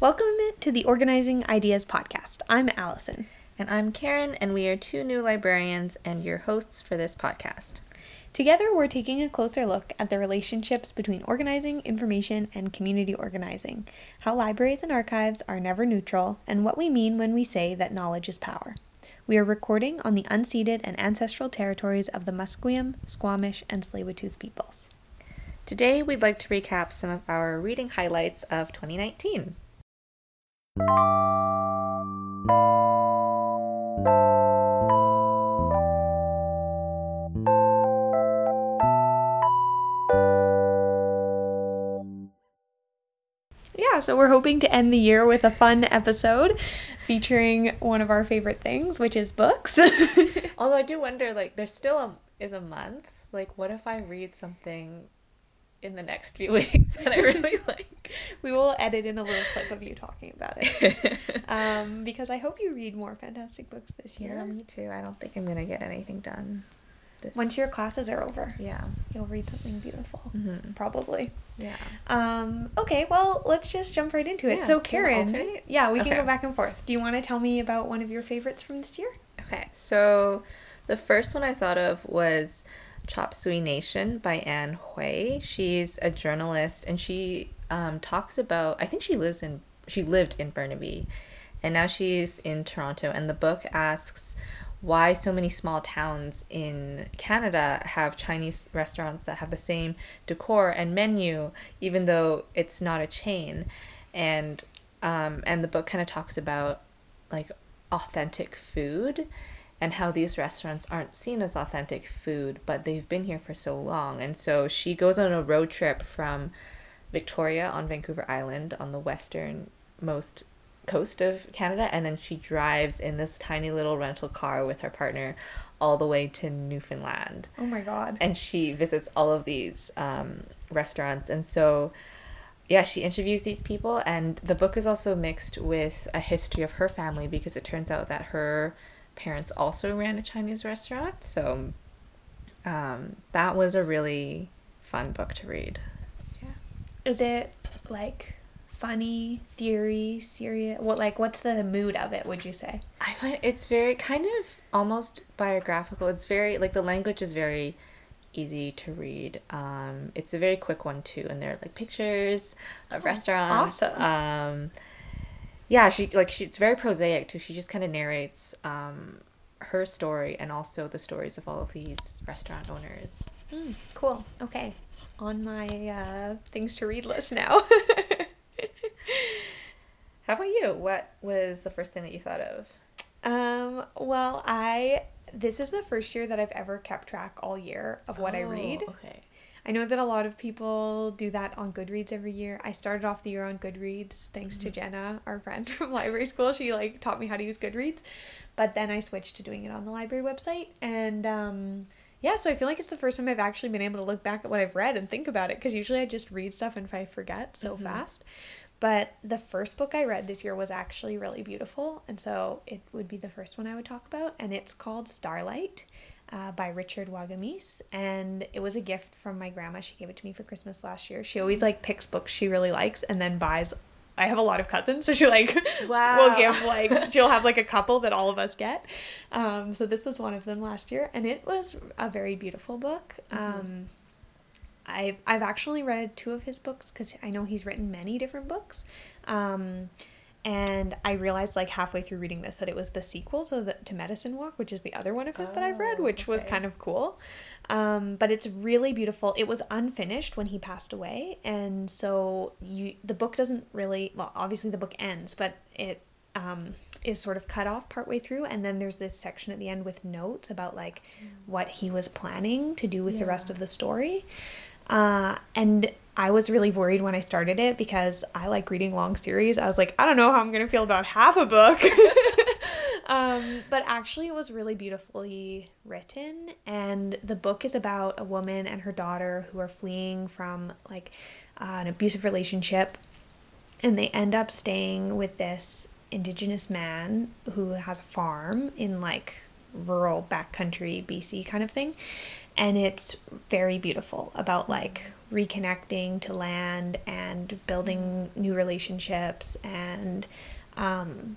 Welcome to the Organizing Ideas podcast. I'm Allison. And I'm Karen, and we are two new librarians and your hosts for this podcast. Together, we're taking a closer look at the relationships between organizing, information, and community organizing, how libraries and archives are never neutral, and what we mean when we say that knowledge is power. We are recording on the unceded and ancestral territories of the Musqueam, Squamish, and Tsleil-Waututh peoples. Today, we'd like to recap some of our reading highlights of 2019. Yeah, so we're hoping to end the year with a fun episode featuring one of our favorite things, which is books. Although I do wonder, like, there still a, is a month. Like, what if I read something in the next few weeks that I really like? we will edit in a little clip of you talking about it. um, because I hope you read more fantastic books this year. Yeah, me too. I don't think I'm going to get anything done. This. Once your classes are over. Yeah. You'll read something beautiful. Mm-hmm. Probably. Yeah. Um, okay, well, let's just jump right into it. Yeah, so, Karen. Yeah, we can go back and forth. Do you want to tell me about one of your favorites from this year? Okay, so the first one I thought of was Chop Suey Nation by Ann Hui. She's a journalist and she um, talks about, I think she lives in, she lived in Burnaby and now she's in Toronto. And the book asks why so many small towns in Canada have Chinese restaurants that have the same decor and menu, even though it's not a chain. And um, and the book kind of talks about like authentic food and how these restaurants aren't seen as authentic food, but they've been here for so long. And so she goes on a road trip from Victoria on Vancouver Island on the westernmost coast of Canada, and then she drives in this tiny little rental car with her partner all the way to Newfoundland. Oh my god. and she visits all of these um, restaurants. And so yeah she interviews these people and the book is also mixed with a history of her family because it turns out that her parents also ran a chinese restaurant. So um, that was a really fun book to read Is it like funny, theory, serious? What like what's the mood of it, would you say? i find it's very kind of almost biographical it's very like the language is very easy to read um it's a very quick one too and there are like pictures of restaurants awesome. um yeah she like she it's very prosaic too she just kind of narrates um her story and also the stories of all of these restaurant owners Mm, cool. Okay. On my uh, things to read list now. how about you what was the first thing that you thought of um, well, I this is the first year that I've ever kept track all year of what I read. Oh, okay I know that a lot of people do that on Goodreads every year. I started off the year on Goodreads thanks to Jenna, our friend from library school. She like taught me how to use Goodreads. But then I switched to doing it on the library website and um yeah, so I feel like it's the first time I've actually been able to look back at what I've read and think about it because usually I just read stuff and I forget so fast. But the first book I read this year was actually really beautiful, and so it would be the first one I would talk about, and it's called Starlight uh, by Richard Wagamese, and it was a gift from my grandma. She gave it to me for Christmas last year. She always like picks books she really likes and then buys. I have a lot of cousins, so she like Wow. will give like she'll have like a couple that all of us get. Um, so this was one of them last year, and it was a very beautiful book. Um, I've I've actually read two of his books because I know he's written many different books. Um, and I realized like halfway through reading this that it was the sequel to the to Medicine Walk, which is the other one of his that I've read, Oh, which was kind of cool. Um, but it's really beautiful. It was unfinished when he passed away, and so you the book doesn't really well. Obviously, the book ends, but it um, is sort of cut off partway through, and then there's this section at the end with notes about like what he was planning to do with the rest of the story. Uh, and I was really worried when I started it because I like reading long series. I was like, I don't know how I'm gonna feel about half a book. um, but actually, it was really beautifully written, and the book is about a woman and her daughter who are fleeing from like uh, an abusive relationship, and they end up staying with this indigenous man who has a farm in like rural backcountry BC kind of thing. And it's very beautiful about like reconnecting to land and building new relationships and um,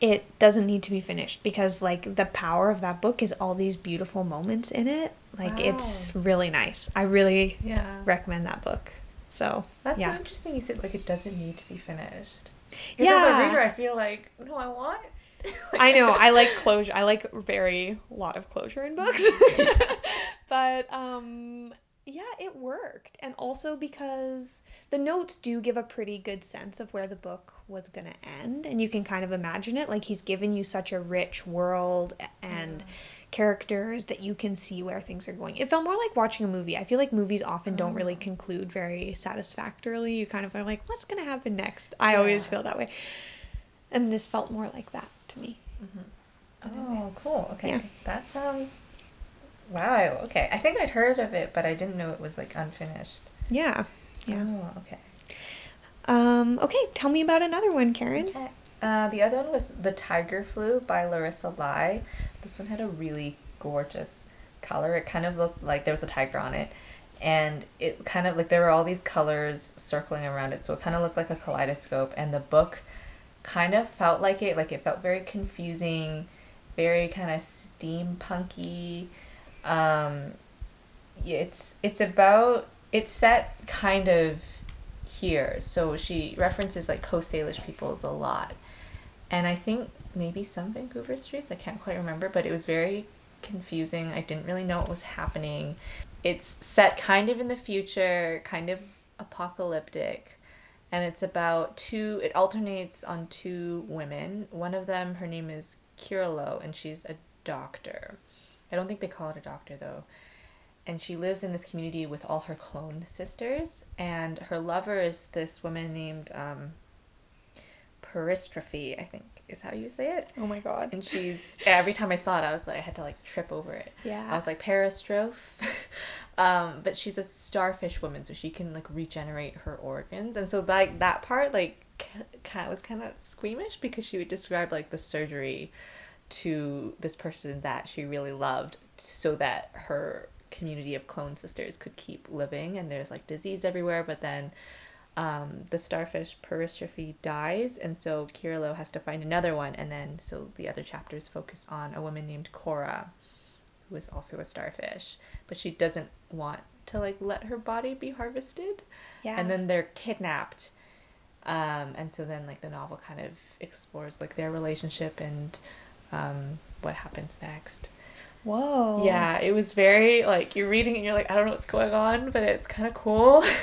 it doesn't need to be finished because like the power of that book is all these beautiful moments in it like it's really nice i really Yeah. recommend that book so That's yeah so interesting. You said like it doesn't need to be finished. Yeah. As a reader, I feel like no, I want. I know. I like closure. I like very lot of closure in books. but um yeah, it worked. And also because the notes do give a pretty good sense of where the book was going to end and you can kind of imagine it like he's given you such a rich world and characters that you can see where things are going. It felt more like watching a movie. I feel like movies often don't really conclude very satisfactorily. You kind of are like what's going to happen next? I always feel that way. And this felt more like that to me. Oh, cool. Okay, Yeah. that sounds. Wow. Okay, I think I'd heard of it, but I didn't know it was like unfinished. Yeah. Yeah. Oh, okay. Um, okay, tell me about another one, Karen. Okay. Uh, the other one was The Tiger Flu by Larissa Lai. This one had a really gorgeous color. It kind of looked like there was a tiger on it. And it kind of like there were all these colors circling around it. So it kind of looked like a kaleidoscope. And the book kind of felt like it. Like it felt very confusing, very kind of steampunky. Um, it's it's about it's set kind of here. So she references like Coast Salish peoples a lot. And I think maybe some Vancouver streets, I can't quite remember, but it was very confusing. I didn't really know what was happening. It's set kind of in the future, kind of apocalyptic. And it's about two, it alternates on two women. One of them, her name is Kirilow, and she's a doctor. I don't think they call it a doctor though and she lives in this community with all her clone sisters and her lover is this woman named um peristrophe i think is how you say it Oh my god. and she's every time i saw it i was like i had to like trip over it Yeah. i was like peristrophe um but she's a starfish woman so she can like regenerate her organs. And so like that part like kind was kind of squeamish because she would describe like the surgery to this person that she really loved so that her community of clone sisters could keep living. And there's like disease everywhere but then um, the starfish peristrophe dies. And so Kirilow has to find another one. And then so the other chapters focus on a woman named Kora who is also a starfish but she doesn't want to like let her body be harvested. Yeah. and then they're kidnapped. Um, and so then like the novel kind of explores like their relationship and um, what happens next. Whoa. yeah it was very like you're reading and you're like i don't know what's going on but it's kind of cool.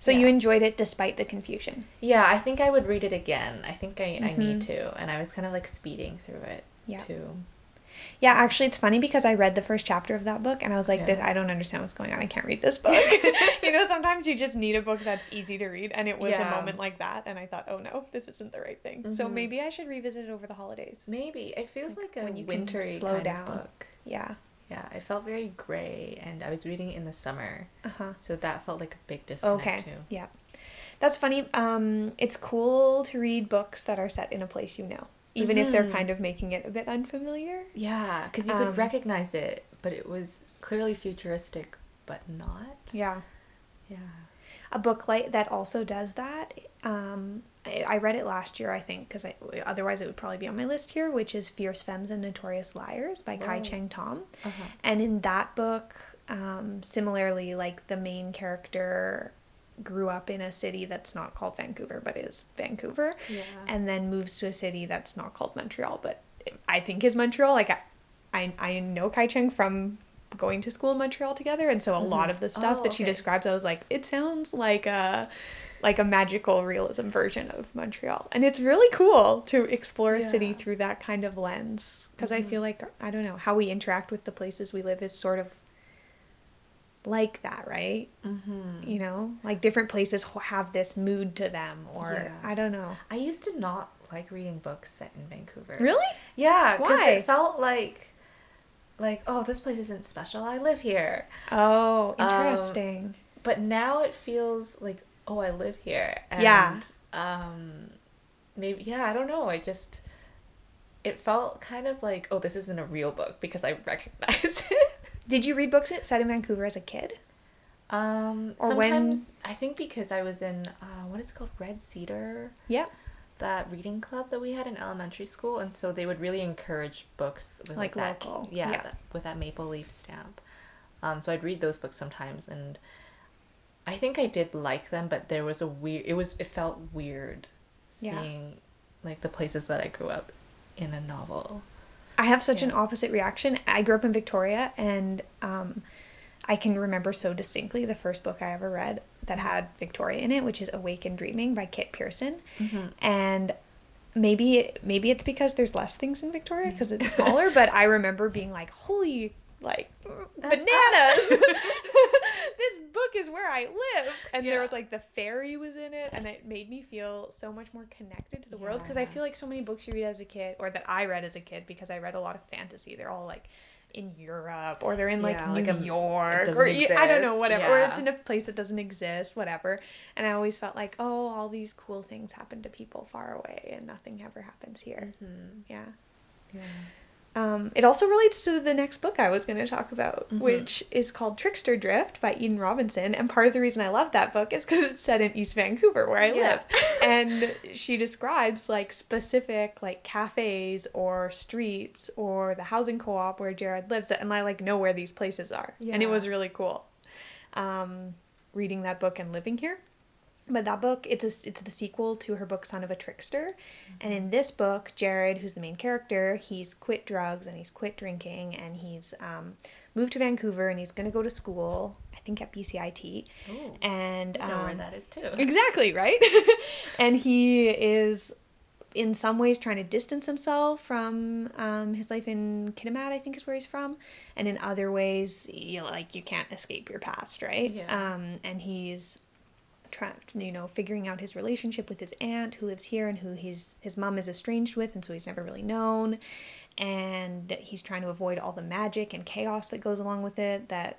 So you enjoyed it despite the confusion. yeah i think i would read it again. I think i, I need to. And i was kind of like speeding through it Yeah. too Yeah, actually, it's funny because I read the first chapter of that book and I was like, Yeah. this, I don't understand what's going on. I can't read this book. you know, sometimes you just need a book that's easy to read. And it was Yeah. a moment like that. And I thought, oh no, this isn't the right thing. So Mhm. maybe I should revisit it over the holidays. maybe it feels Like, like, a when you wintry slow down. book Yeah. yeah it felt very gray and i was reading it in the summer Uh huh. so that felt like a big disconnect Okay. too Yeah. That's funny. Um, it's cool to read books that are set in a place you know, even if they're Mhm. kind of making it a bit unfamiliar. Yeah, because you Um, could recognize it, but it was clearly futuristic, but not. Yeah. Yeah. a book like that also does that. Um, I, I read it last year, I think, because otherwise it would probably be on my list here, which is Fierce Femmes and Notorious Liars by Kai Whoa. Cheng Thom. Uh-huh. And in that book, um, similarly, like the main character grew up in a city that's not called Vancouver, but is Vancouver, Yeah. and then moves to a city that's not called Montreal, but I think is Montreal. Like I, I, I know Kai Cheng from going to school in Montreal together, and so a lot Mhm. of the stuff Oh, that she describes, I was like, it sounds like a like a magical realism version of Montreal, and it's really cool to explore a city through that kind of lens because I feel like I don't know how we interact with the places we live is sort of like that, right? mm-hmm. You know, like different places have this mood to them, or Yeah. I don't know. I used to not like reading books set in Vancouver. Really? Yeah, because Why? it felt like, like, oh, this place isn't special. I live here. Oh, Um, interesting. But now it feels like, oh, I live here. And, Yeah. Um, maybe yeah. I don't know. I just. It felt kind of like, oh, this isn't a real book because I recognize it. Did you read books set in Vancouver as a kid? Um, Or when- sometimes I think because I was in uh, what is it called Red Cedar, Yep. that reading club that we had in elementary school, and so they would really encourage books with Like that, local, yeah, yeah. that- with that maple leaf stamp. Um, so I'd read those books sometimes, and I think I did like them, but there was a weird. It was it felt weird Yeah. seeing like the places that I grew up in a novel. I have such an opposite reaction. I grew up in Victoria, and um, I can remember so distinctly the first book I ever read that had Victoria in it, which is Awake and Dreaming by Kit Pearson. And maybe maybe it's because there's less things in Victoria because it's smaller, but I remember being like, "Holy, like That's bananas! this book is where I live." And there was like the fairy was in it, and it made me feel so much more connected to the world because I feel like so many books you read as a kid, or that I read as a kid, because I read a lot of fantasy. They're all like in Europe or they're in like Yeah, New like a- York or y- I don't know exist. whatever or it's in a place that doesn't exist whatever and I always felt like oh all these cool things happen to people far away and nothing ever happens here Mm-hmm. yeah Yeah. Um, it also relates to the next book I was going to talk about, Mhm. which is called Trickster Drift by Eden Robinson. And part of the reason I love that book is because it's set in East Vancouver, where I Yeah. live. and she describes like specific like cafes or streets or the housing co-op where Jared lives, at. and I like know where these places are. And it was really cool, um, reading that book and living here. But that book, it's a, it's the sequel to her book Son of a Trickster. And in this book, Jared, who's the main character, he's quit drugs and he's quit drinking and he's um, moved to Vancouver and he's going to go to school, I think at BCIT. Ooh. And I know where um, that is too. Exactly, right? and he is in some ways trying to distance himself from um, his life in Kitimat, I think is where he's from. And in other ways, you like you can't escape your past, right? Yeah. Um, and he's trying, you know, figuring out his relationship with his aunt who lives here and who his his mom is estranged with, and so he's never really known. And he's trying to avoid all the magic and chaos that goes along with it. That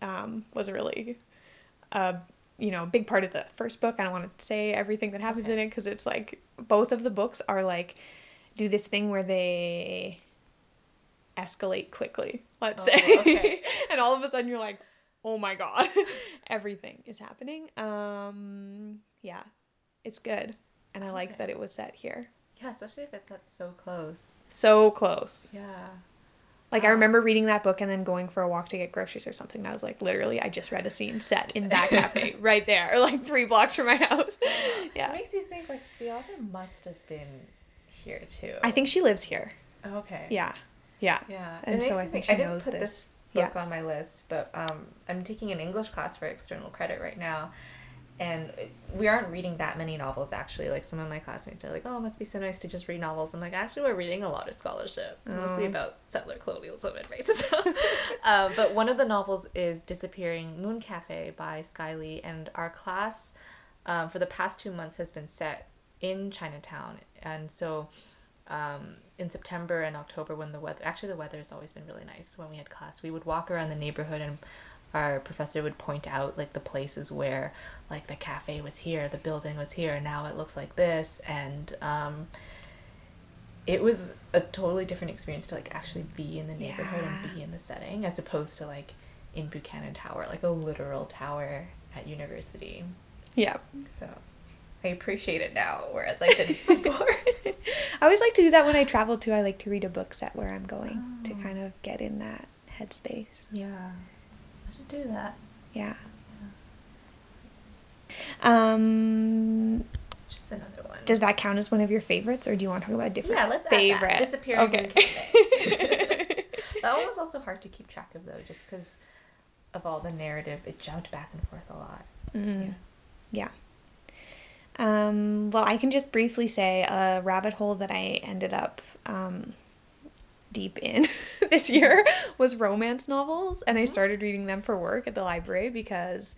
um, was really a you know big part of the first book. I don't want to say everything that happens in it because it's like both of the books are like do this thing where they escalate quickly. Let's Oh, say, okay. and all of a sudden you're like, oh my god, everything is happening. Um, yeah, it's good, and I like Okay. that it was set here. Yeah, especially if it's at so close. So close. Yeah. Like I remember reading that book and then going for a walk to get groceries or something. And I was like, literally, I just read a scene set in that cafe right there, or like three blocks from my house. Yeah. It makes you think like the author must have been here too. I think she lives here. Okay. Yeah. Yeah. Yeah. And It so I think think- she I didn't knows put this. this Yeah. book on my list, but um, I'm taking an English class for external credit right now, and we aren't reading that many novels actually. Like some of my classmates are like, "Oh, it must be so nice to just read novels." I'm like, actually, we're reading a lot of scholarship, mostly about settler colonialism and racism. um, but one of the novels is "Disappearing Moon Cafe" by Sky Lee, and our class um, for the past two months has been set in Chinatown, and so um, in September and October when the weather actually the weather has always been really nice when we had class we would walk around the neighborhood and our professor would point out like the places where like the cafe was here the building was here now it looks like this and um, it was a totally different experience to like actually be in the neighborhood Yeah. and be in the setting as opposed to like in Buchanan Tower like a literal tower at university Yeah. so I appreciate it now whereas I didn't before I always like to do that when I travel too. I like to read a book set where I'm going to Oh. kind of get in that headspace. Yeah. I should do that. Yeah. Um, Just another one. does that count as one of your favorites, or do you want to talk about a different yeah, let's favorite? add that. Disappearing Okay. That one was also hard to keep track of though, just because of all the narrative. It jumped back and forth a lot. Mm. Yeah. Um, well, I can just briefly say a rabbit hole that I ended up um, deep in this year was romance novels, and I started reading them for work at the library because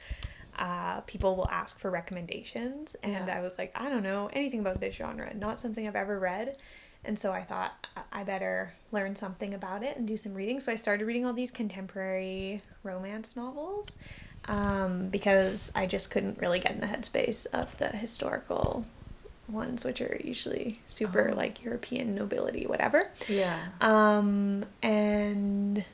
uh, people will ask for recommendations, and Yeah. I was like, I don't know anything about this genre, not something I've ever read. And so I thought I- I better learn something about it and do some reading. So I started reading all these contemporary romance novels um, because I just couldn't really get in the headspace of the historical ones, which are usually super Oh. like European nobility, whatever. Yeah. Um, and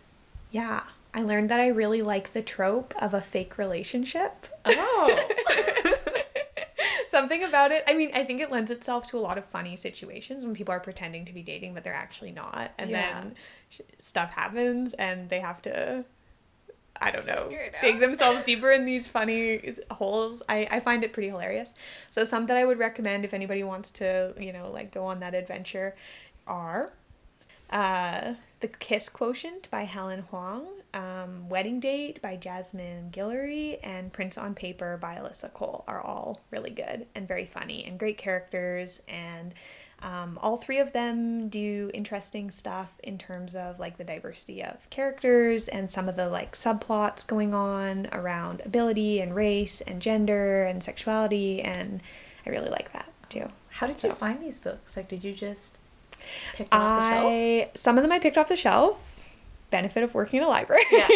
yeah, I learned that I really like the trope of a fake relationship. Oh. Something about it. I mean, I think it lends itself to a lot of funny situations when people are pretending to be dating but they're actually not, and Yeah. then sh- stuff happens and they have to. I don't know, dig themselves deeper in these funny holes. I, I find it pretty hilarious. So some that I would recommend if anybody wants to, you know, like go on that adventure are uh, The Kiss Quotient by Helen Hoang, um, Wedding Date by Jasmine Guillory, and Prince on Paper by Alyssa Cole are all really good and very funny and great characters. And um, all three of them do interesting stuff in terms of like the diversity of characters and some of the like subplots going on around ability and race and gender and sexuality. And I really like that too. How did you find these books? Like, did you just pick them off the shelf? Some of them I picked off the shelf. Benefit of working in a library. Yeah.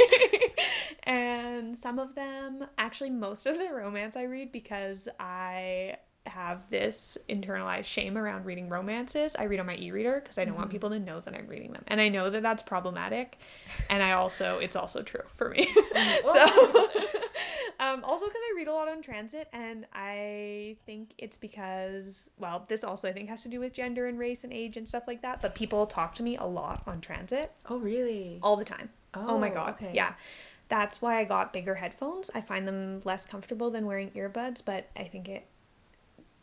and some of them, actually, most of the romance I read because I have this internalized shame around reading romances. I read on my e-reader because I don't want people to know that I'm reading them, and I know that that's problematic. And I also, it's also true for me. so, um, also because I read a lot on transit, and I think it's because, well, this also I think has to do with gender and race and age and stuff like that. But people talk to me a lot on transit Oh, really? all the time. Oh, my Oh, god. okay. Yeah. That's why I got bigger headphones. I find them less comfortable than wearing earbuds, but I think it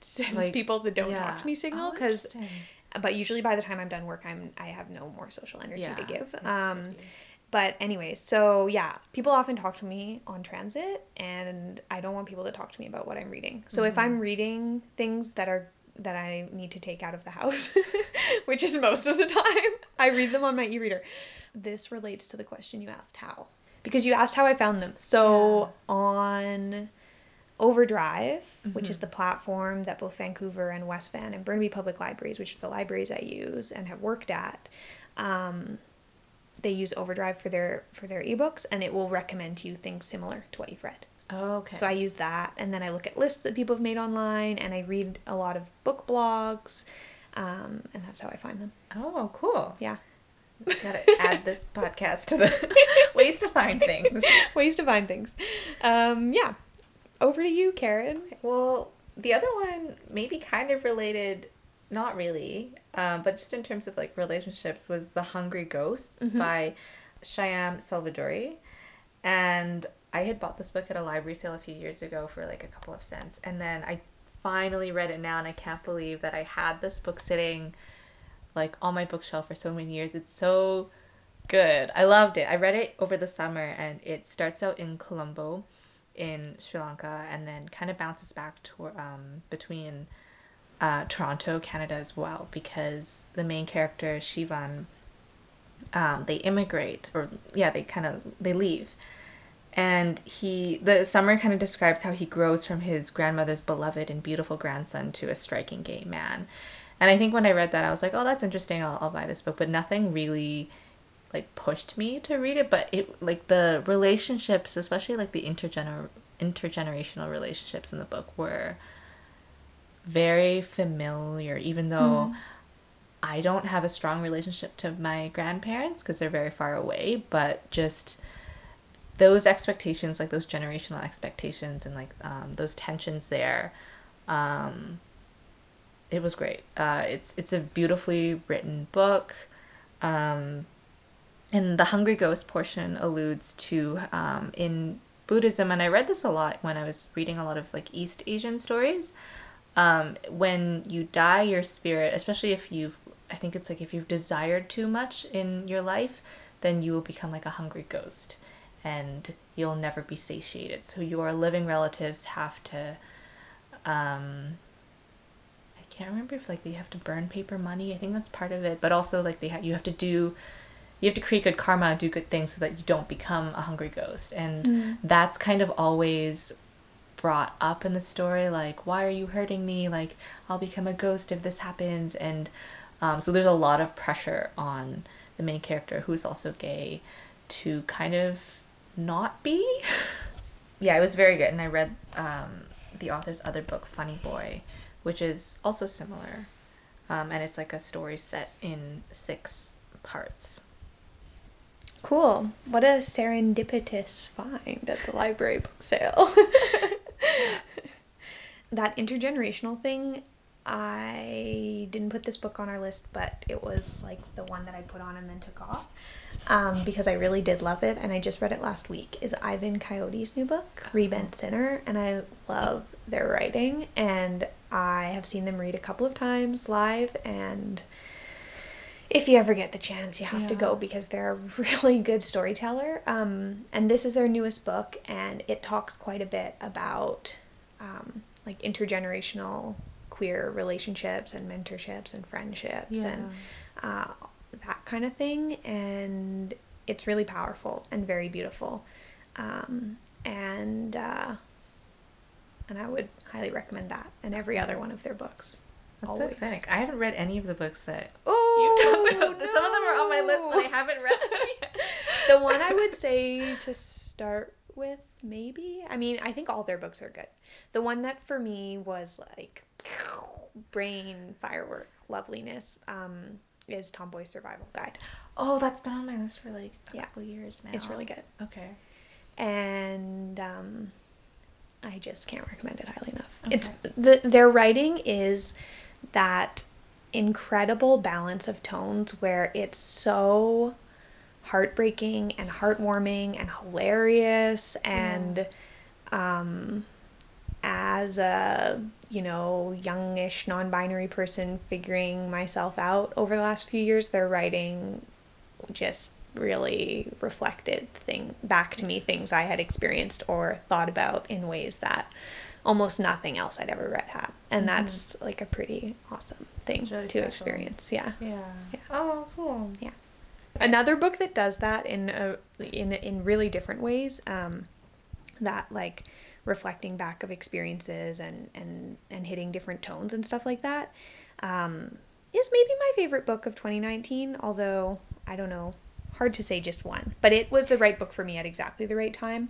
sends Like, people the don't yeah. talk to me signal Oh, because interesting. but usually by the time I'm done work I'm I have no more social energy yeah, to give. Um but anyway, so yeah, people often talk to me on transit and I don't want people to talk to me about what I'm reading. So if Mm-hmm. I'm reading things that are that I need to take out of the house, which is most of the time, I read them on my e-reader. This relates to the question you asked how. Because you asked how I found them. So on Overdrive, which Mm-hmm. is the platform that both Vancouver and West Van and Burnaby Public Libraries, which are the libraries I use and have worked at, um, they use Overdrive for their for their ebooks, and it will recommend to you things similar to what you've read. Oh, okay. So I use that, and then I look at lists that people have made online, and I read a lot of book blogs, um, and that's how I find them. oh, cool. Yeah, Gotta add this podcast to the ways to find things. ways to find things. Um, yeah, over to you, Karen. Well, the other one, maybe kind of related, not really, um, but just in terms of like relationships, was The Hungry Ghosts by Shyam Selvadurai. And I had bought this book at a library sale a few years ago for like a couple of cents. And then I finally read it now, and I can't believe that I had this book sitting like on my bookshelf for so many years. It's so good. I loved it. I read it over the summer, and it starts out in Colombo in Sri Lanka and then kind of bounces back to um, between uh, Toronto, Canada as well, because the main character Shivan, um, they immigrate or yeah, they kind of they leave, and he the summer kind of describes how he grows from his grandmother's beloved and beautiful grandson to a striking gay man, and I think when I read that I was like, oh, that's interesting. I'll, I'll buy this book, but nothing really like pushed me to read it but it like the relationships especially like the intergener intergenerational relationships in the book were very familiar even though I don't have a strong relationship to my grandparents because they're very far away but just those expectations like those generational expectations and like um, those tensions there um, it was great. Uh, it's it's a beautifully written book. Um, and the hungry ghost portion alludes to um, in buddhism and i read this a lot when i was reading a lot of like east asian stories um, when you die your spirit especially if you've i think it's like if you've desired too much in your life then you will become like a hungry ghost and you'll never be satiated so your living relatives have to um, I can't remember if like they have to burn paper money. I think that's part of it, but also like they ha- you have to do you have to create good karma and do good things so that you don't become a hungry ghost. And that's kind of always brought up in the story like why are you hurting me? Like I'll become a ghost if this happens and um, so there's a lot of pressure on the main character who's also gay to kind of not be. yeah, it was very good and I read um, the author's other book Funny Boy which is also similar. Um, and it's like a story set in six parts. Cool. What a serendipitous find at the library book sale. that intergenerational thing, I didn't put this book on our list, but it was like the one that I put on and then took off um, because I really did love it. And I just read it last week. Is Ivan Coyote's new book, Rebent Sinner, and I love their writing. And I have seen them read a couple of times live and if you ever get the chance, you have to go because they're a really good storyteller. Um, and this is their newest book, and it talks quite a bit about um, like intergenerational queer relationships and mentorships and friendships and uh, that kind of thing. And it's really powerful and very beautiful. Um, and uh, and I would highly recommend that and every other one of their books. That's so exciting. I haven't read any of the books that Oh, you talked about. Some of them are on my list, but I haven't read them yet. the one I would say to start with, maybe. I mean, I think all their books are good. The one that for me was like brain firework loveliness um, is Tomboy Survival Guide. Oh, that's been on my list for like a Yeah. couple years now. It's really good, Okay. and um, I just can't recommend it highly enough. Okay. It's the their writing is that incredible balance of tones where it's so heartbreaking and heartwarming and hilarious and um as a you know youngish non-binary person figuring myself out over the last few years their writing just really reflected thing back to me things I had experienced or thought about in ways that almost nothing else I'd ever read had. And that's like a pretty awesome thing really to special. experience. Yeah. Yeah. Yeah. Oh, cool. Yeah. Another book that does that in a, in in really different ways um that like reflecting back of experiences and and and hitting different tones and stuff like that um is maybe my favorite book of 2019 although I don't know hard to say just one but it was the right book for me at exactly the right time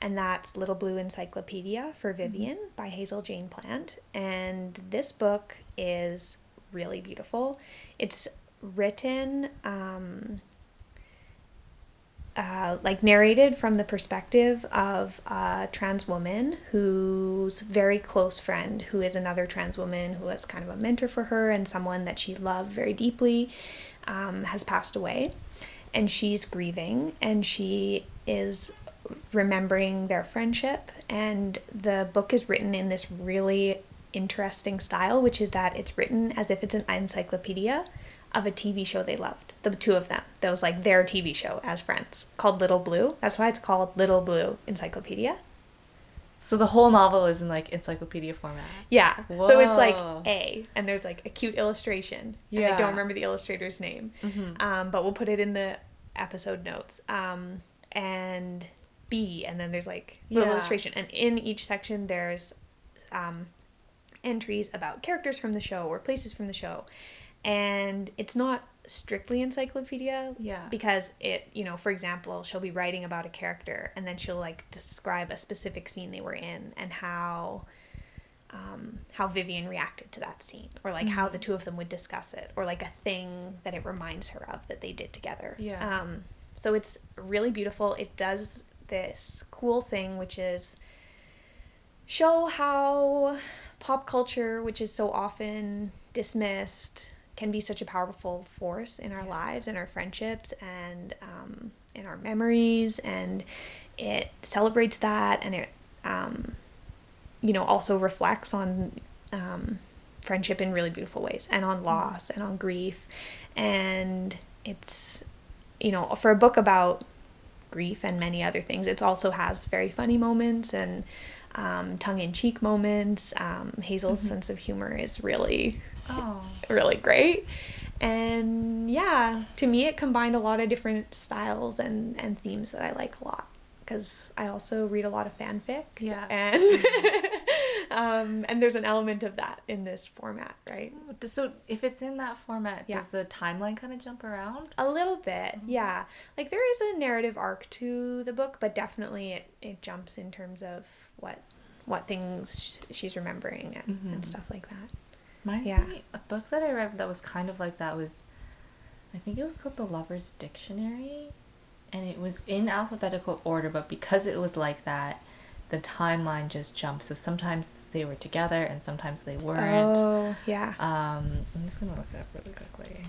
and that's Little Blue Encyclopedia for Vivian by Hazel Jane Plant. And this book is really beautiful. It's written um uh, like narrated from the perspective of a trans woman whose very close friend, who is another trans woman who was kind of a mentor for her and someone that she loved very deeply, um, has passed away. And she's grieving and she is remembering their friendship. And the book is written in this really interesting style, which is that it's written as if it's an encyclopedia of a TV show they loved. The two of them. That was like their TV show as friends called Little Blue. That's why it's called Little Blue Encyclopedia. So the whole novel is in like encyclopedia format. Yeah. So it's like A, and there's like a cute illustration. And I don't remember the illustrator's name, Mm-hmm. um, but we'll put it in the episode notes. Um, and B, and then there's like little Yeah. illustration, and in each section there's um, entries about characters from the show or places from the show, and it's not strictly encyclopedia Yeah. because it you know for example she'll be writing about a character and then she'll like describe a specific scene they were in and how um, how Vivian reacted to that scene, or like how the two of them would discuss it, or like a thing that it reminds her of that they did together. Yeah. Um, so it's really beautiful. It does this cool thing, which is show how pop culture, which is so often dismissed, can be such a powerful force in our lives and our friendships and um, in our memories. And it celebrates that and it, um, you know, also reflects on um, friendship in really beautiful ways and on loss and on grief. And it's, you know, for a book about grief and many other things, it also has very funny moments and um, tongue-in-cheek moments. Um, Hazel's sense of humor is really, Oh. really great. And yeah, to me, it combined a lot of different styles and, and themes that I like a lot. Because I also read a lot of fanfic. Yeah. And um, and there's an element of that in this format, right? So if it's in that format, Yeah. does the timeline kind of jump around? A little bit, yeah. Like there is a narrative arc to the book, but definitely it, it jumps in terms of what what things she's remembering and, and Mhm. stuff like that. Mine's Yeah. a book that I read that was kind of like that was, I think it was called The Lover's Dictionary. and it was in alphabetical order, but because it was like that, the timeline just jumped. So sometimes they were together and sometimes they weren't. Oh, yeah. Um, I'm just gonna look it up really quickly.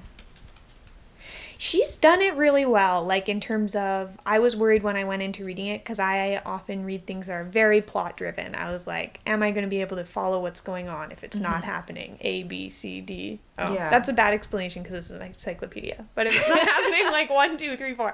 She's done it really well. Like in terms of, I was worried when I went into reading it because I often read things that are very plot driven. I was like, am I going to be able to follow what's going on if it's not happening? A B C D. Oh, Yeah. that's a bad explanation because this is an encyclopedia. But if it's not happening like one, two, three, four,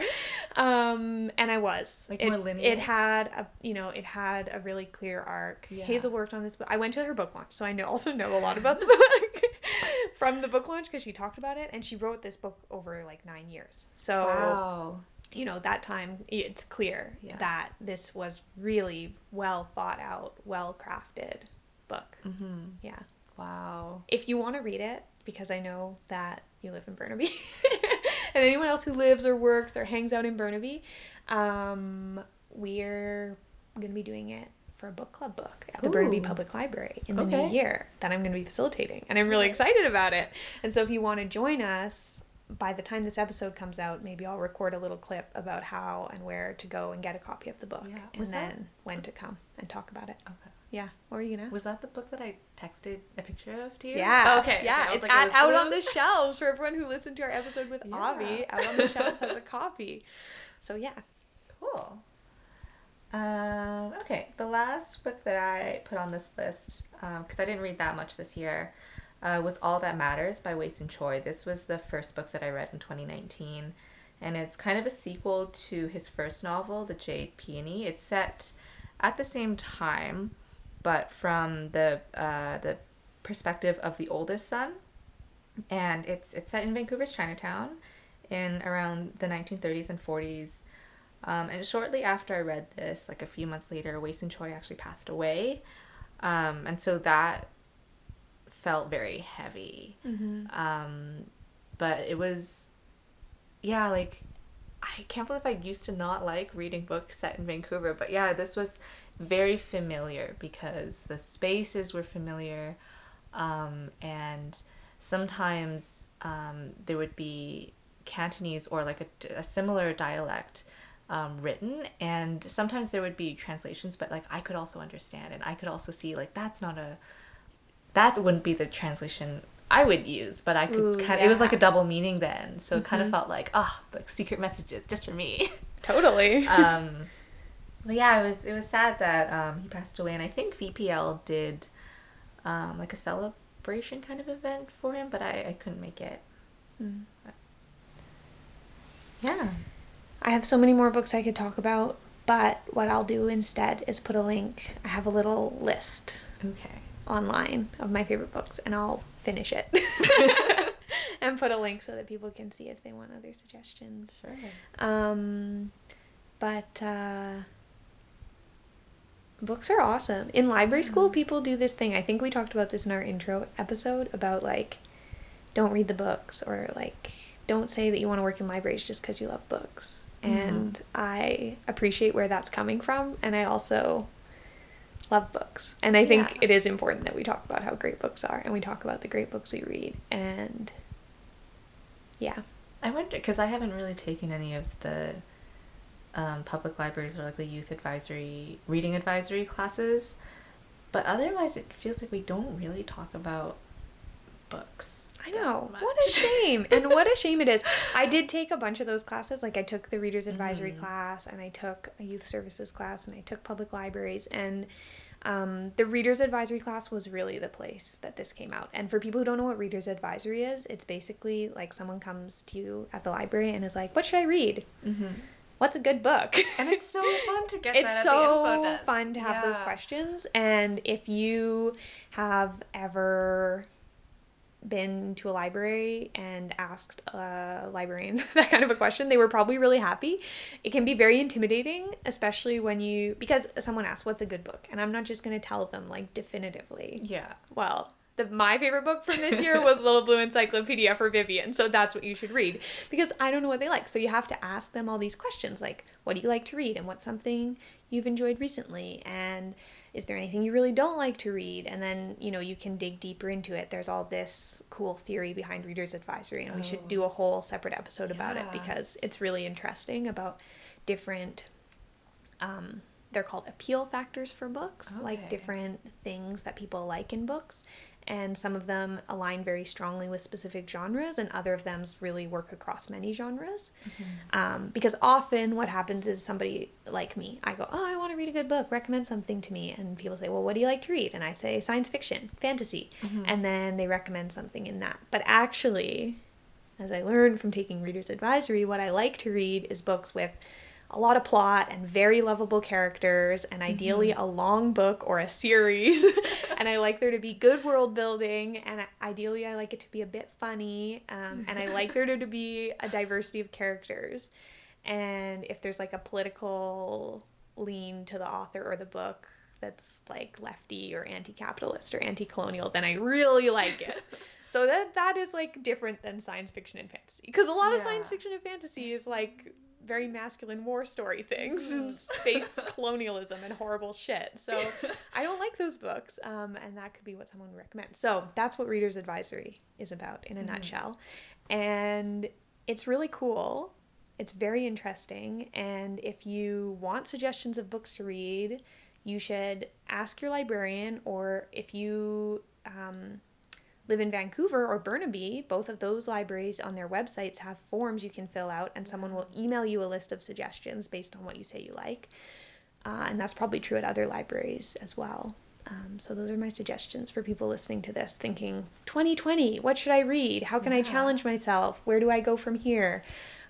um, and I was Like it, more linear? It had a, you know, it had a really clear arc. Yeah. Hazel worked on this book. I went to her book launch, so I know also know a lot about the book from the book launch because she talked about it, and she wrote this book over like nine years. So Wow. you know that time it's clear Yeah. that this was really well thought out, well crafted book. Mm-hmm. Yeah. Wow. If you want to read it, because I know that you live in Burnaby, and anyone else who lives or works or hangs out in Burnaby, um, we're going to be doing it for a book club book at the Burnaby Ooh. Public Library in the new year that I'm going to be facilitating. And I'm really excited about it. And so if you want to join us, by the time this episode comes out, maybe I'll record a little clip about how and where to go and get a copy of the book Yeah. and that- then when to come and talk about it. Okay. Yeah. What were you going to Was that the book that I texted a picture of to you? yeah. Oh, okay. Yeah. okay. It's like, at, out on the shelves for everyone who listened to our episode with Yeah. Avi. Out on the shelves has a copy. So yeah. Cool. Um, okay, the last book that I put on this list, because I didn't read that much this year, uh, was All That Matters by Wayson Choy. This was the first book that I read in 2019, and it's kind of a sequel to his first novel, The Jade Peony. It's set at the same time, but from the uh, the perspective of the oldest son, and it's it's set in Vancouver's Chinatown, in around the 1930s and 40s. Um, and shortly after I read this, like a few months later, Wayson Choy actually passed away. Um, and so that felt very heavy. Mm-hmm. Um, but it was, yeah, like, I can't believe I used to not like reading books set in Vancouver. But yeah, this was very familiar because the spaces were familiar. Um, and sometimes um, there would be Cantonese or like a, a similar dialect um, written, and sometimes there would be translations, but like I could also understand, and I could also see like that's not a that wouldn't be the translation I would use, but I could Ooh, kind of, it was like a double meaning then, so it kind of felt like ah like secret messages just for me. Totally. um, but yeah, it was it was sad that um, he passed away, and I think VPL did um, like a celebration kind of event for him, but I, I couldn't make it. Mm. Yeah. I have so many more books I could talk about, but what I'll do instead is put a link. I have a little list Okay. online of my favorite books, and I'll finish it and put a link so that people can see if they want other suggestions. Sure. Um, but uh, books are awesome. In library school, people do this thing. I think we talked about this in our intro episode about like, don't read the books or like, don't say that you want to work in libraries just because you love books. And I appreciate where that's coming from, and I also love books. And I think Yeah. it is important that we talk about how great books are, and we talk about the great books we read. And yeah, I wonder because I haven't really taken any of the um, public libraries or like the youth advisory, reading advisory classes, but otherwise it feels like we don't really talk about books. I know. What a shame. and what a shame it is. I did take a bunch of those classes. Like I took the readers advisory Mhm. class and I took a youth services class and I took public libraries and um, the readers advisory class was really the place that this came out. And for people who don't know what readers advisory is, it's basically like someone comes to you at the library and is like, "What should I read? Mm-hmm. What's a good book?" And it's so fun to get it's that at the info so fun to have those questions and if you have ever been to a library and asked a librarian that kind of a question they were probably really happy. It can be very intimidating especially when you because someone asks what's a good book? And i'm not just going to tell them like definitively. Yeah. well the my favorite book from this year was Little Blue Encyclopedia for Vivian. So that's what you should read because I don't know what they like. So you have to ask them all these questions like, what do you like to read, and what's something you've enjoyed recently, and is there anything you really don't like to read? And then you know you can dig deeper into it. There's all this cool theory behind Reader's Advisory, and we should do a whole separate episode about it because it's really interesting about different. Um, they're called appeal factors for books, like different things that people like in books. And some of them align very strongly with specific genres, and other of them really work across many genres. Um, because often what happens is somebody like me, I go, Oh, I want to read a good book, recommend something to me. And people say, Well, what do you like to read? And I say, Science fiction, fantasy. And then they recommend something in that. But actually, as I learned from taking Reader's Advisory, what I like to read is books with a lot of plot and very lovable characters, and ideally a long book or a series. and I like there to be good world building, and ideally I like it to be a bit funny, um, and I like there to be a diversity of characters. And if there's like a political lean to the author or the book that's like lefty or anti-capitalist or anti-colonial, then I really like it. So that that is like different than science fiction and fantasy because a lot of science fiction and fantasy is like very masculine war story things and space colonialism and horrible shit. So I don't like those books, um, and that could be what someone would recommend. So that's what Reader's Advisory is about in a nutshell, and it's really cool. It's very interesting, and if you want suggestions of books to read, you should ask your librarian, or if you um, live in Vancouver or Burnaby, both of those libraries on their websites have forms you can fill out, and someone will email you a list of suggestions based on what you say you like. Uh, and that's probably true at other libraries as well. Um, so those are my suggestions for people listening to this, thinking 2020, what should I read? How can I challenge myself? Where do I go from here?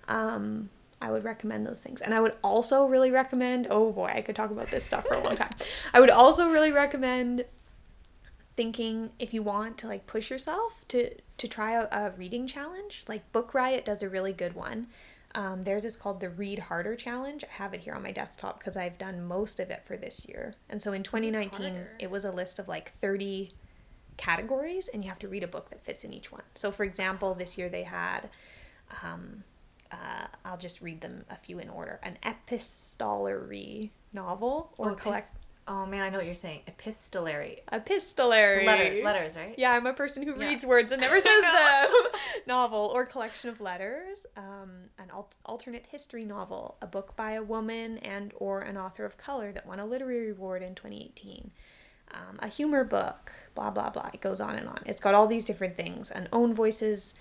Um, I would recommend those things. And I would also really recommend, oh boy, I could talk about this stuff for a long time. I would also really recommend thinking if you want to like push yourself to to try a, a reading challenge like book riot does a really good one. Um, theirs is called the read harder challenge. I have it here on my desktop because i've done most of it for this year. And so in 2019 harder. it was a list of like 30 categories and you have to read a book that fits in each one. So for example this year they had um, uh, i'll just read them a few in order. An epistolary novel or oh, collect oh man, I know what you're saying. Epistolary. epistolary It's letters, letters, right? yeah, I'm a person who Yeah. reads words and never says them. novel or collection of letters, um, an alt- alternate history novel, a book by a woman and or an author of color that won a literary award in 2018. Um, a humor book, blah blah blah. It goes on and on. It's got all these different things. An own voices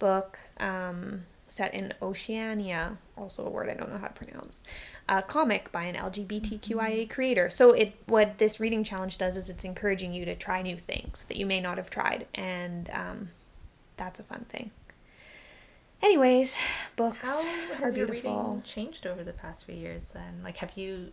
book um, set in Oceania, also a word I don't know how to pronounce. A comic by an LGBTQIA creator. So it what this reading challenge does is it's encouraging you to try new things that you may not have tried, and um, that's a fun thing. Anyways, books How has your reading changed over the past few years then? Like have you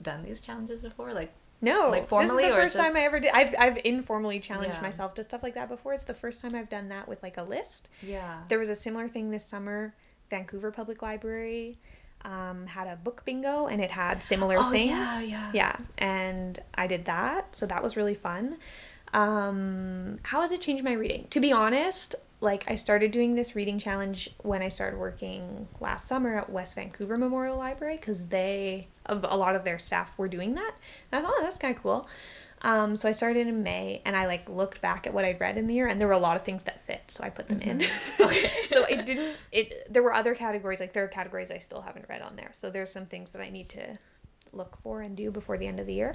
done these challenges before? Like No, Like, this is the first just- time I ever did. I've I've informally challenged Yeah. myself to stuff like that before. It's the first time I've done that with like a list. yeah. There was a similar thing this summer. Vancouver Public Library um, had a book bingo, and it had similar Oh, things. yeah, yeah. Yeah, and I did that, so that was really fun. Um, how has it changed my reading? To be honest, like I started doing this reading challenge when I started working last summer at West Vancouver Memorial Library because they, of a lot of their staff were doing that, and I thought, oh, that's kind of cool. Um, so I started in May, and I like looked back at what I'd read in the year, and there were a lot of things that fit, so I put them in. Okay. so it didn't. It there were other categories, like there are categories I still haven't read on there. So there's some things that I need to look for and do before the end of the year.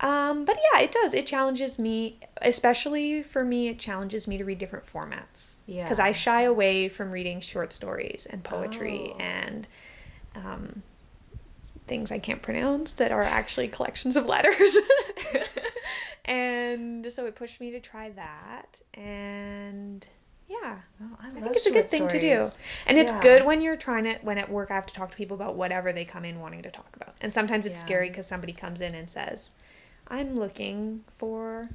Um, but yeah, it does. It challenges me, especially for me. It challenges me to read different formats. Yeah. Because I shy away from reading short stories and poetry Oh. and um, things I can't pronounce that are actually collections of letters. and so it pushed me to try that. And yeah. Oh, I, I think it's a good thing to do. stories. And it's Yeah. good when you're trying to, when at work I have to talk to people about whatever they come in wanting to talk about. And sometimes it's Yeah. scary because somebody comes in and says, I'm looking for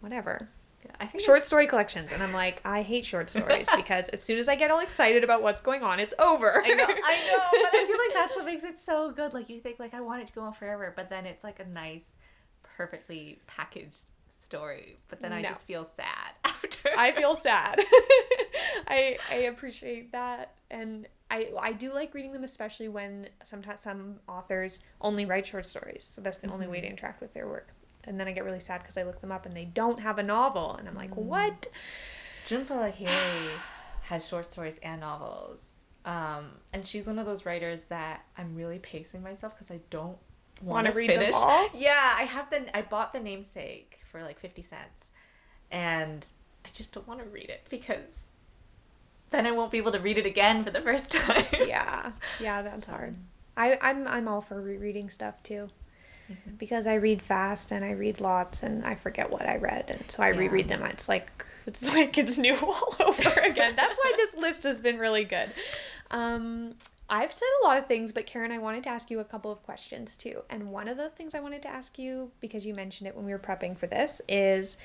whatever. Yeah, I think Short story collections. And I'm like, I hate short stories because as soon as I get all excited about what's going on, it's over. I know, I know, but I feel like that's what makes it so good. Like you think, like I want it to go on forever, but then it's like a nice, perfectly packaged story, but then I just feel sad after. I feel sad. I I appreciate that, and I I do like reading them, especially when sometimes some authors only write short stories, so that's the only way to Mhm. interact with their work. And then I get really sad because I look them up and they don't have a novel, and I'm like, what? Jhumpa Lahiri has short stories and novels. Um, and she's one of those writers that I'm really pacing myself because I don't want to read them all? Yeah, I have the I bought the namesake for like 50 cents. And I just don't want to read it because then I won't be able to read it again for the first time. Yeah, yeah, that's So- hard. I I'm I'm all for rereading stuff too. Mhm. because I read fast and I read lots and I forget what I read and so I Yeah. reread them. It's like it's like it's new all over again. That's why this list has been really good. Um, I've said a lot of things, but Karen, I wanted to ask you a couple of questions too. And one of the things I wanted to ask you because you mentioned it when we were prepping for this is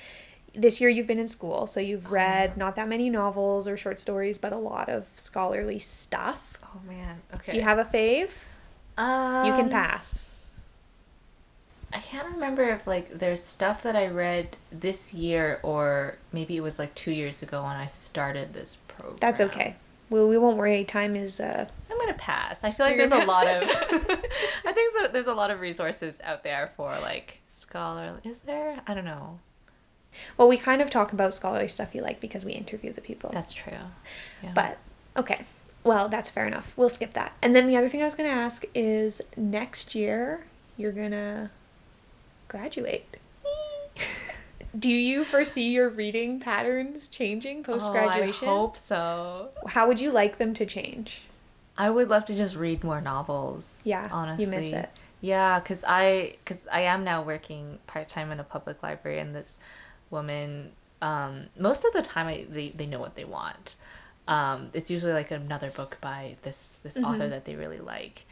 this year you've been in school, so you've read not that many novels or short stories, but a lot of scholarly stuff. Oh man. Okay. Do you have a fave? um, You can pass. I can't remember if like there's stuff that I read this year or maybe it was like 2 years ago when I started this program. That's okay. Well, we won't worry. Time is uh, I'm gonna pass. I feel like there's a lot of. I think so. There's a lot of resources out there for like scholar. Is there? I don't know. Well, we kind of talk about scholarly stuff you like because we interview the people. That's true. Yeah. But okay. Well, that's fair enough. We'll skip that. And then the other thing I was going to ask is next year you're going to graduate. Do you foresee your reading patterns changing post graduation? Oh, I hope so. How would you like them to change? I would love to just read more novels. Yeah, honestly, you miss it. Yeah, cause I, cause I am now working part time in a public library, and this woman, um, most of the time, I, they they know what they want. Um, it's usually like another book by this this author Mhm. that they really like,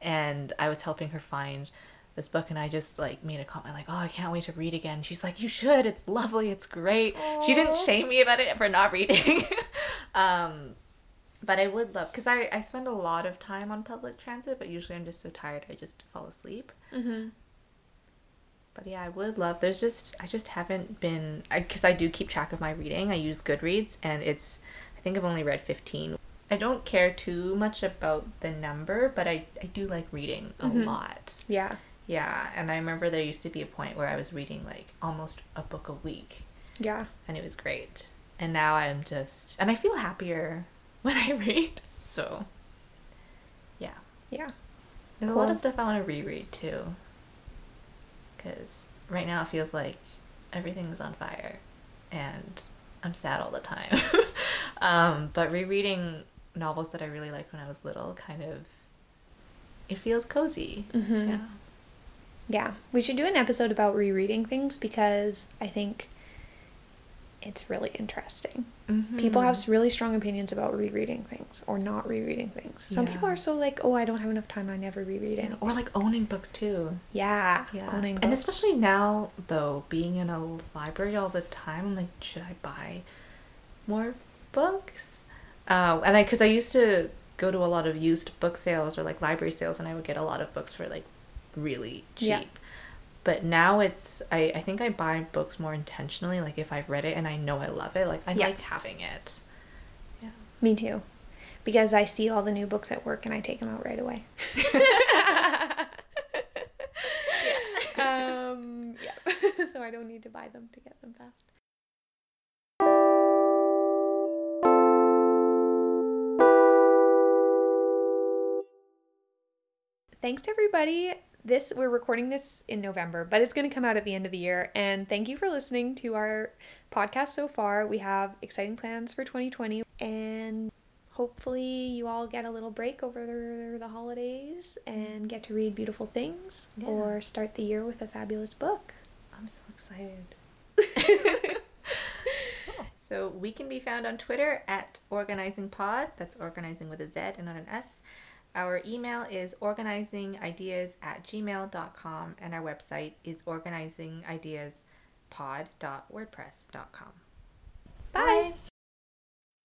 and I was helping her find this book, and I just like made a comment like, "Oh, I can't wait to read again." She's like, "You should. It's lovely. It's great." She didn't shame me about it for not reading. um, but I would love because I I spend a lot of time on public transit, but usually I'm just so tired I just fall asleep. Mm-hmm. But yeah, I would love. There's just I just haven't been because I, do keep track of my reading. I use Goodreads, and it's I think I've only read 15. I don't care too much about the number, but I I do like reading a Mhm. lot. Yeah. Yeah, and I remember there used to be a point where I was reading like almost a book a week, Yeah. and it was great. And now I'm just and I feel happier when I read. So yeah. Yeah. There's a lot of stuff I want to reread too. Because right now it feels like everything's on fire and I'm sad all the time. um, but rereading novels that I really liked when I was little kind of. It feels cozy. Mm-hmm. Yeah. Yeah, we should do an episode about rereading things because I think it's really interesting. People have Mm-hmm. really strong opinions about rereading things or not rereading things. Some people are so like, oh, I don't have enough time, I never reread it. Or like owning books too. Yeah, Yeah. owning And especially now, though, being in a library all the time, I'm like, should I buy more books? Uh, and I, because I used to go to a lot of used book sales or like library sales, and I would get a lot of books for like really cheap. Yeah. But now it's, I, I think I buy books more intentionally. Like if I've read it and I know I love it, like I Yeah. like having it. Yeah. Me too. Because I see all the new books at work and I take them out right away. um, yeah. so I don't need to buy them to get them fast. Thanks to everybody. This we're recording this in November, but it's going to come out at the end of the year. And thank you for listening to our podcast so far. We have exciting plans for 2020 and hopefully you all get a little break over the, holidays and get to read beautiful things Yeah. or start the year with a fabulous book. I'm so excited. So we can be found on Twitter at organizingpod. That's organizing with a Z and not an S. Our email is organizingideas at gmail.com and our website is organizingideaspod.wordpress.com. Bye.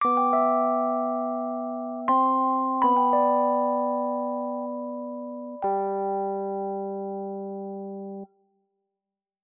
Bye.